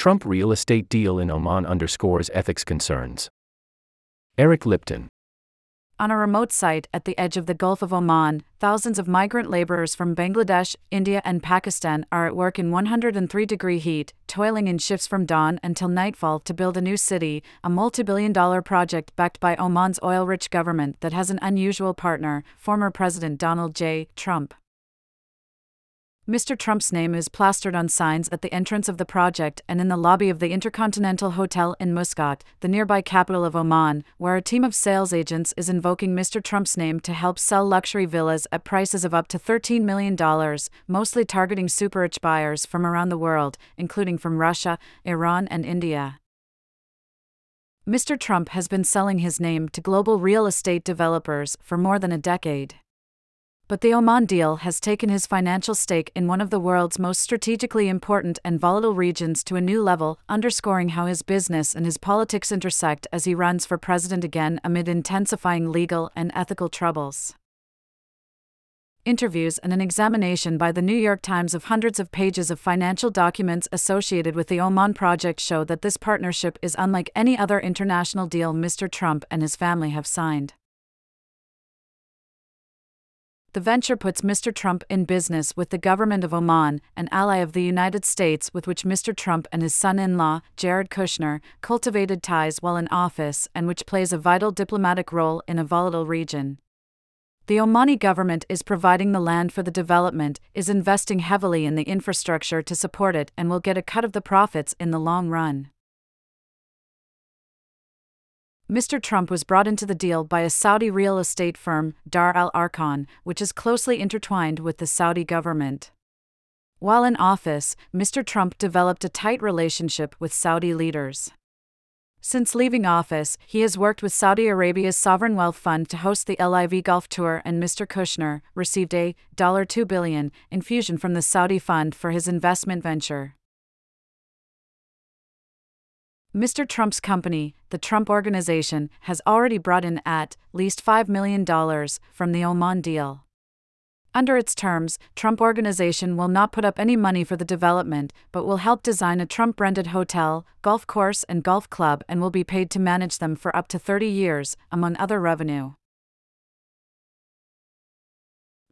Trump real estate deal in Oman underscores ethics concerns. Eric Lipton. On a remote site at the edge of the Gulf of Oman, thousands of migrant laborers from Bangladesh, India, and Pakistan are at work in 103 degree heat, toiling in shifts from dawn until nightfall to build a new city, a multi billion dollar project backed by Oman's oil rich government that has an unusual partner, former President Donald J. Trump. Mr. Trump's name is plastered on signs at the entrance of the project and in the lobby of the Intercontinental Hotel in Muscat, the nearby capital of Oman, where a team of sales agents is invoking Mr. Trump's name to help sell luxury villas at prices of up to $13 million, mostly targeting super rich buyers from around the world, including from Russia, Iran, and India. Mr. Trump has been selling his name to global real estate developers for more than a decade but the Oman deal has taken his financial stake in one of the world's most strategically important and volatile regions to a new level, underscoring how his business and his politics intersect as he runs for president again amid intensifying legal and ethical troubles. Interviews and an examination by the New York Times of hundreds of pages of financial documents associated with the Oman project show that this partnership is unlike any other international deal Mr. Trump and his family have signed. The venture puts Mr. Trump in business with the government of Oman, an ally of the United States with which Mr. Trump and his son in law, Jared Kushner, cultivated ties while in office and which plays a vital diplomatic role in a volatile region. The Omani government is providing the land for the development, is investing heavily in the infrastructure to support it, and will get a cut of the profits in the long run. Mr. Trump was brought into the deal by a Saudi real estate firm, Dar al Arkan, which is closely intertwined with the Saudi government. While in office, Mr. Trump developed a tight relationship with Saudi leaders. Since leaving office, he has worked with Saudi Arabia's sovereign wealth fund to host the LIV Golf Tour, and Mr. Kushner received a $2 billion infusion from the Saudi fund for his investment venture. Mr. Trump's company, the Trump Organization, has already brought in at least $5 million from the Oman deal. Under its terms, Trump Organization will not put up any money for the development, but will help design a Trump rented hotel, golf course, and golf club and will be paid to manage them for up to 30 years, among other revenue.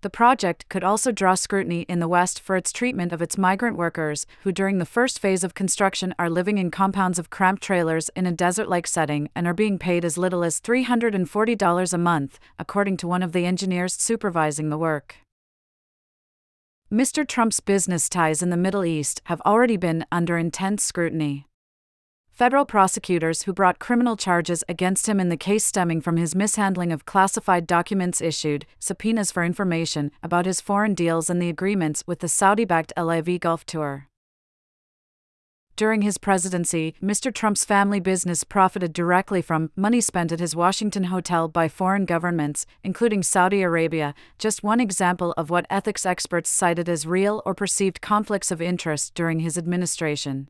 The project could also draw scrutiny in the West for its treatment of its migrant workers, who during the first phase of construction are living in compounds of cramped trailers in a desert like setting and are being paid as little as $340 a month, according to one of the engineers supervising the work. Mr. Trump's business ties in the Middle East have already been under intense scrutiny. Federal prosecutors who brought criminal charges against him in the case stemming from his mishandling of classified documents issued subpoenas for information about his foreign deals and the agreements with the Saudi backed LIV Golf Tour. During his presidency, Mr. Trump's family business profited directly from money spent at his Washington hotel by foreign governments, including Saudi Arabia, just one example of what ethics experts cited as real or perceived conflicts of interest during his administration.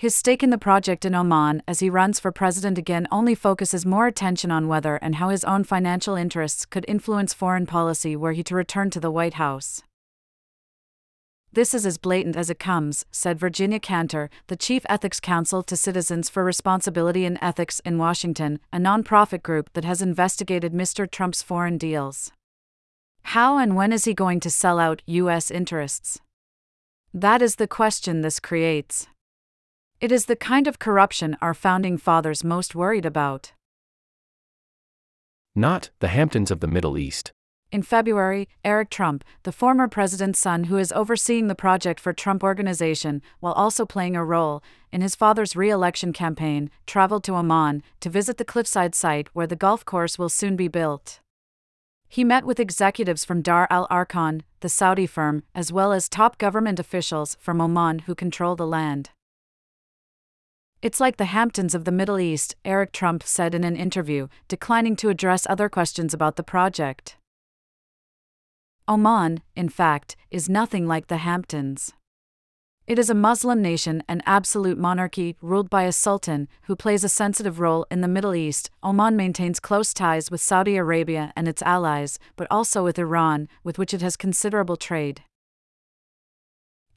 His stake in the project in Oman as he runs for president again only focuses more attention on whether and how his own financial interests could influence foreign policy were he to return to the White House. This is as blatant as it comes, said Virginia Canter, the chief ethics counsel to Citizens for Responsibility and Ethics in Washington, a nonprofit group that has investigated Mr. Trump's foreign deals. How and when is he going to sell out U.S. interests? That is the question this creates. It is the kind of corruption our founding fathers most worried about. Not the Hamptons of the Middle East. In February, Eric Trump, the former president's son who is overseeing the project for Trump Organization while also playing a role in his father's re election campaign, traveled to Oman to visit the cliffside site where the golf course will soon be built. He met with executives from Dar al Arkan, the Saudi firm, as well as top government officials from Oman who control the land. It's like the Hamptons of the Middle East, Eric Trump said in an interview, declining to address other questions about the project. Oman, in fact, is nothing like the Hamptons. It is a Muslim nation and absolute monarchy ruled by a sultan who plays a sensitive role in the Middle East. Oman maintains close ties with Saudi Arabia and its allies, but also with Iran, with which it has considerable trade.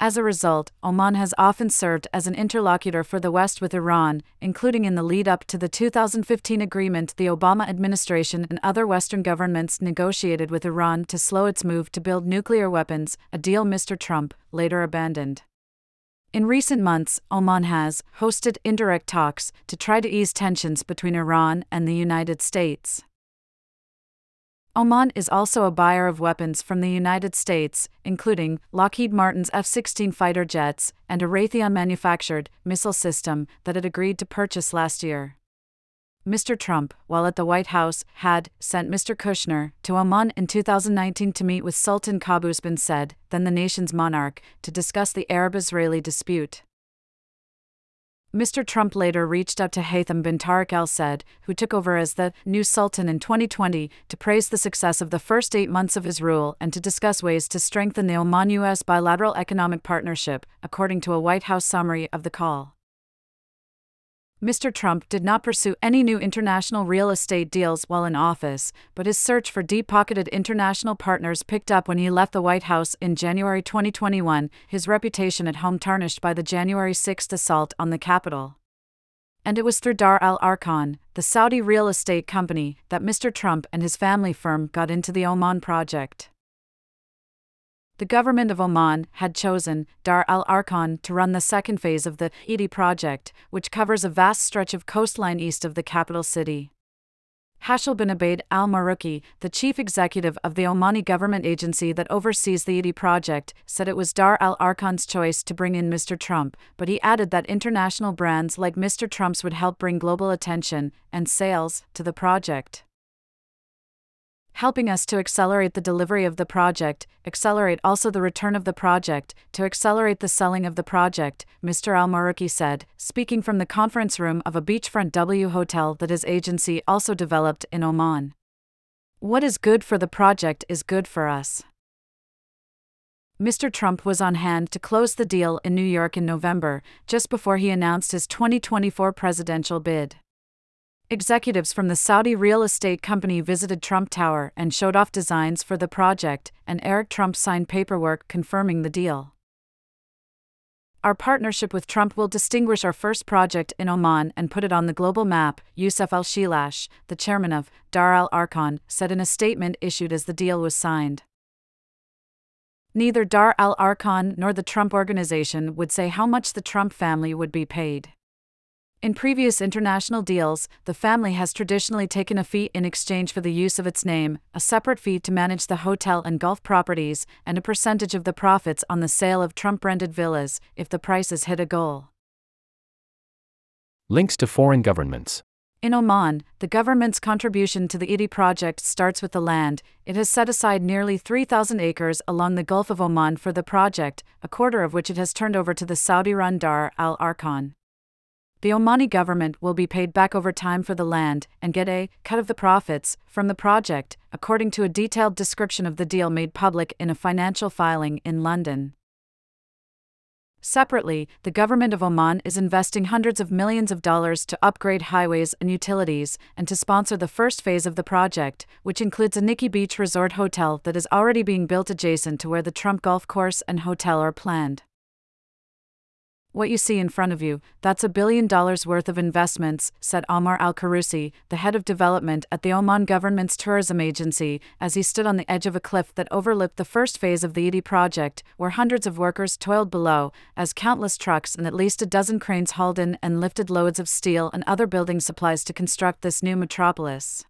As a result, Oman has often served as an interlocutor for the West with Iran, including in the lead up to the 2015 agreement the Obama administration and other Western governments negotiated with Iran to slow its move to build nuclear weapons, a deal Mr. Trump later abandoned. In recent months, Oman has hosted indirect talks to try to ease tensions between Iran and the United States. Oman is also a buyer of weapons from the United States, including Lockheed Martin's F 16 fighter jets and a Raytheon manufactured missile system that it agreed to purchase last year. Mr. Trump, while at the White House, had sent Mr. Kushner to Oman in 2019 to meet with Sultan Qaboos bin Said, then the nation's monarch, to discuss the Arab Israeli dispute. Mr. Trump later reached out to Haytham bin Tariq al Said, who took over as the new Sultan in 2020, to praise the success of the first eight months of his rule and to discuss ways to strengthen the Oman US bilateral economic partnership, according to a White House summary of the call. Mr. Trump did not pursue any new international real estate deals while in office, but his search for deep pocketed international partners picked up when he left the White House in January 2021, his reputation at home tarnished by the January 6 assault on the Capitol. And it was through Dar al Arkan, the Saudi real estate company, that Mr. Trump and his family firm got into the Oman project the government of Oman had chosen Dar al Arkan to run the second phase of the EDI project, which covers a vast stretch of coastline east of the capital city. Hashel bin Abaid al Maruki, the chief executive of the Omani government agency that oversees the EDI project, said it was Dar al Arkan's choice to bring in Mr. Trump, but he added that international brands like Mr. Trump's would help bring global attention and sales to the project helping us to accelerate the delivery of the project, accelerate also the return of the project, to accelerate the selling of the project, Mr. Al Maruki said, speaking from the conference room of a beachfront W hotel that his agency also developed in Oman. What is good for the project is good for us. Mr. Trump was on hand to close the deal in New York in November, just before he announced his 2024 presidential bid. Executives from the Saudi real estate company visited Trump Tower and showed off designs for the project, and Eric Trump signed paperwork confirming the deal. Our partnership with Trump will distinguish our first project in Oman and put it on the global map, Youssef Al Shilash, the chairman of Dar al Arkan, said in a statement issued as the deal was signed. Neither Dar al Arkan nor the Trump Organization would say how much the Trump family would be paid. In previous international deals, the family has traditionally taken a fee in exchange for the use of its name, a separate fee to manage the hotel and golf properties, and a percentage of the profits on the sale of Trump rented villas if the prices hit a goal. Links to foreign governments. In Oman, the government's contribution to the EDI project starts with the land. It has set aside nearly 3,000 acres along the Gulf of Oman for the project, a quarter of which it has turned over to the Saudi run Dar al Arkan the Omani government will be paid back over time for the land and get a cut of the profits from the project, according to a detailed description of the deal made public in a financial filing in London. Separately, the government of Oman is investing hundreds of millions of dollars to upgrade highways and utilities and to sponsor the first phase of the project, which includes a Nikki Beach resort hotel that is already being built adjacent to where the Trump Golf Course and hotel are planned what you see in front of you, that's a billion dollars worth of investments, said Omar Al Karusi, the head of development at the Oman government's tourism agency, as he stood on the edge of a cliff that overlooked the first phase of the EDI project, where hundreds of workers toiled below, as countless trucks and at least a dozen cranes hauled in and lifted loads of steel and other building supplies to construct this new metropolis.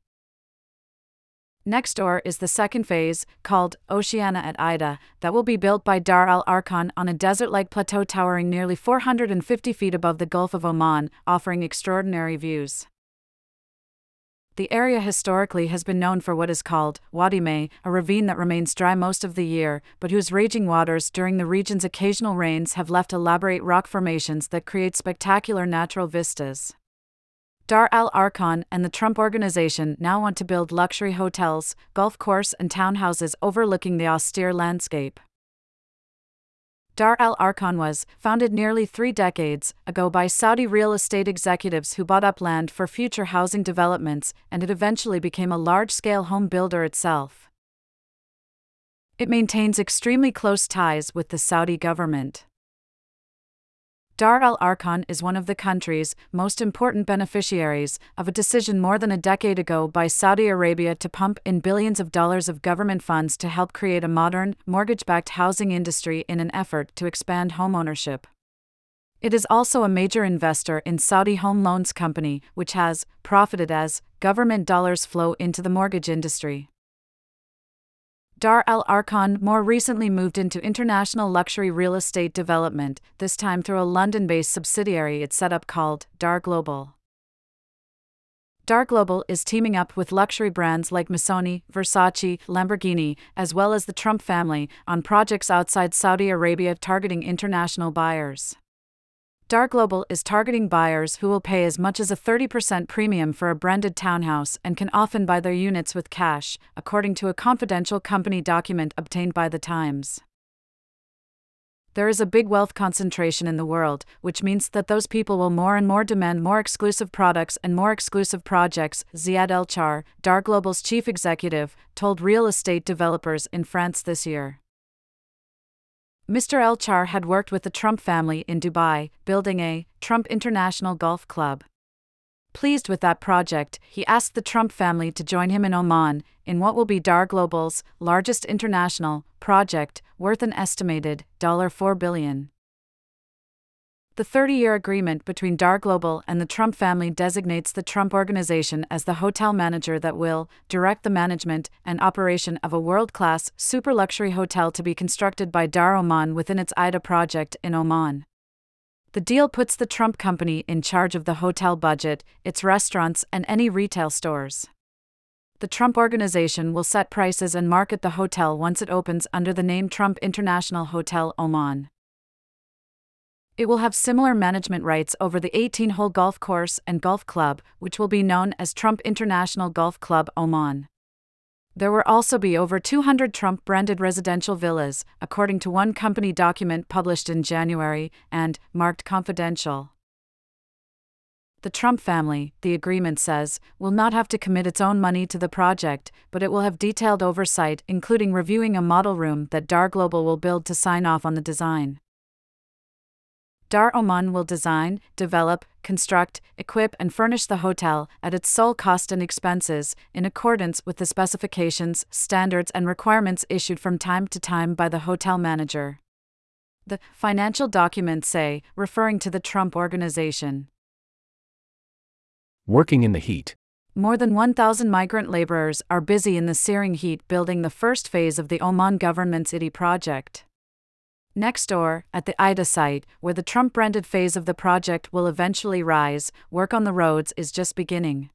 Next door is the second phase, called Oceana at Ida, that will be built by Dar al Arkan on a desert like plateau towering nearly 450 feet above the Gulf of Oman, offering extraordinary views. The area historically has been known for what is called Wadi May, a ravine that remains dry most of the year, but whose raging waters during the region's occasional rains have left elaborate rock formations that create spectacular natural vistas. Dar al Arkan and the Trump Organization now want to build luxury hotels, golf course, and townhouses overlooking the austere landscape. Dar al Arkan was founded nearly three decades ago by Saudi real estate executives who bought up land for future housing developments, and it eventually became a large scale home builder itself. It maintains extremely close ties with the Saudi government. Dar al Arkan is one of the country's most important beneficiaries of a decision more than a decade ago by Saudi Arabia to pump in billions of dollars of government funds to help create a modern, mortgage backed housing industry in an effort to expand homeownership. It is also a major investor in Saudi Home Loans Company, which has profited as government dollars flow into the mortgage industry. Dar al Arkan more recently moved into international luxury real estate development, this time through a London based subsidiary it set up called Dar Global. Dar Global is teaming up with luxury brands like Missoni, Versace, Lamborghini, as well as the Trump family, on projects outside Saudi Arabia targeting international buyers. Dar Global is targeting buyers who will pay as much as a 30% premium for a branded townhouse and can often buy their units with cash, according to a confidential company document obtained by The Times. There is a big wealth concentration in the world, which means that those people will more and more demand more exclusive products and more exclusive projects, Ziad El Chaar, Dar Global's chief executive, told real estate developers in France this year. Mr. El Chaar had worked with the Trump family in Dubai, building a Trump International Golf Club. Pleased with that project, he asked the Trump family to join him in Oman, in what will be Dar Global's largest international project, worth an estimated $4 billion. The 30 year agreement between Dar Global and the Trump family designates the Trump Organization as the hotel manager that will direct the management and operation of a world class, super luxury hotel to be constructed by Dar Oman within its IDA project in Oman. The deal puts the Trump company in charge of the hotel budget, its restaurants, and any retail stores. The Trump Organization will set prices and market the hotel once it opens under the name Trump International Hotel Oman. It will have similar management rights over the 18 hole golf course and golf club, which will be known as Trump International Golf Club Oman. There will also be over 200 Trump branded residential villas, according to one company document published in January and marked confidential. The Trump family, the agreement says, will not have to commit its own money to the project, but it will have detailed oversight, including reviewing a model room that Dar Global will build to sign off on the design. Dar Oman will design, develop, construct, equip, and furnish the hotel at its sole cost and expenses, in accordance with the specifications, standards, and requirements issued from time to time by the hotel manager. The financial documents say, referring to the Trump Organization. Working in the heat. More than 1,000 migrant laborers are busy in the searing heat building the first phase of the Oman government's IDI project. Next door, at the IDA site, where the Trump branded phase of the project will eventually rise, work on the roads is just beginning.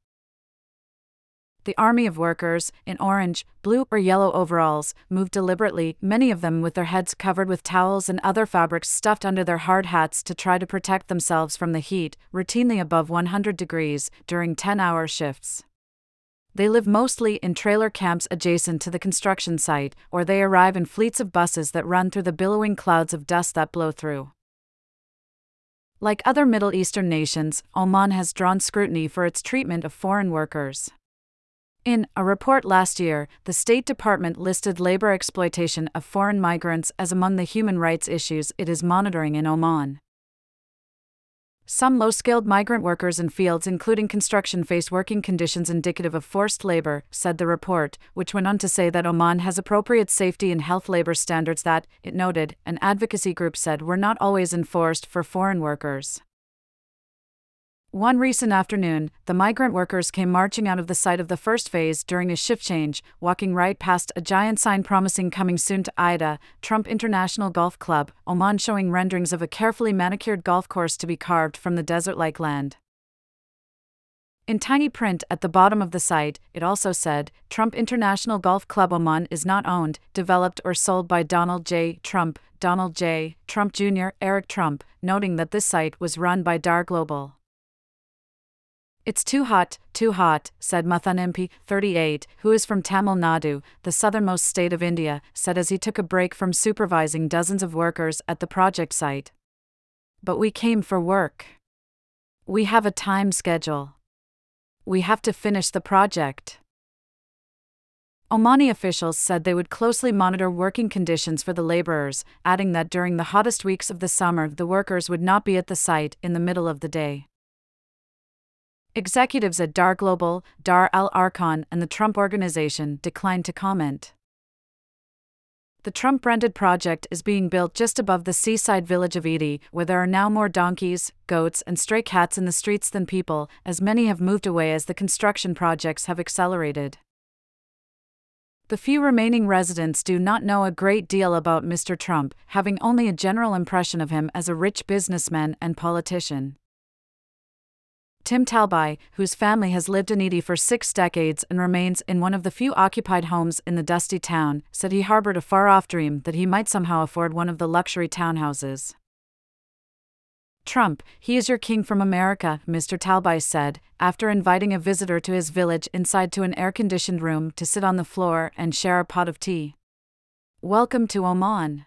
The army of workers, in orange, blue, or yellow overalls, move deliberately, many of them with their heads covered with towels and other fabrics stuffed under their hard hats to try to protect themselves from the heat, routinely above 100 degrees, during 10 hour shifts. They live mostly in trailer camps adjacent to the construction site, or they arrive in fleets of buses that run through the billowing clouds of dust that blow through. Like other Middle Eastern nations, Oman has drawn scrutiny for its treatment of foreign workers. In a report last year, the State Department listed labor exploitation of foreign migrants as among the human rights issues it is monitoring in Oman. Some low skilled migrant workers in fields, including construction, face working conditions indicative of forced labor, said the report, which went on to say that Oman has appropriate safety and health labor standards that, it noted, an advocacy group said were not always enforced for foreign workers. One recent afternoon, the migrant workers came marching out of the site of the first phase during a shift change, walking right past a giant sign promising coming soon to Ida, Trump International Golf Club, Oman showing renderings of a carefully manicured golf course to be carved from the desert like land. In tiny print at the bottom of the site, it also said Trump International Golf Club Oman is not owned, developed, or sold by Donald J. Trump, Donald J. Trump Jr., Eric Trump, noting that this site was run by Dar Global. It's too hot, too hot, said Muthan MP, 38, who is from Tamil Nadu, the southernmost state of India, said as he took a break from supervising dozens of workers at the project site. But we came for work. We have a time schedule. We have to finish the project. Omani officials said they would closely monitor working conditions for the laborers, adding that during the hottest weeks of the summer, the workers would not be at the site in the middle of the day. Executives at Dar Global, Dar Al Arkan, and the Trump Organization declined to comment. The Trump branded project is being built just above the seaside village of Edey, where there are now more donkeys, goats, and stray cats in the streets than people, as many have moved away as the construction projects have accelerated. The few remaining residents do not know a great deal about Mr. Trump, having only a general impression of him as a rich businessman and politician. Tim Talby, whose family has lived in Edey for six decades and remains in one of the few occupied homes in the dusty town, said he harbored a far off dream that he might somehow afford one of the luxury townhouses. Trump, he is your king from America, Mr. Talby said, after inviting a visitor to his village inside to an air conditioned room to sit on the floor and share a pot of tea. Welcome to Oman.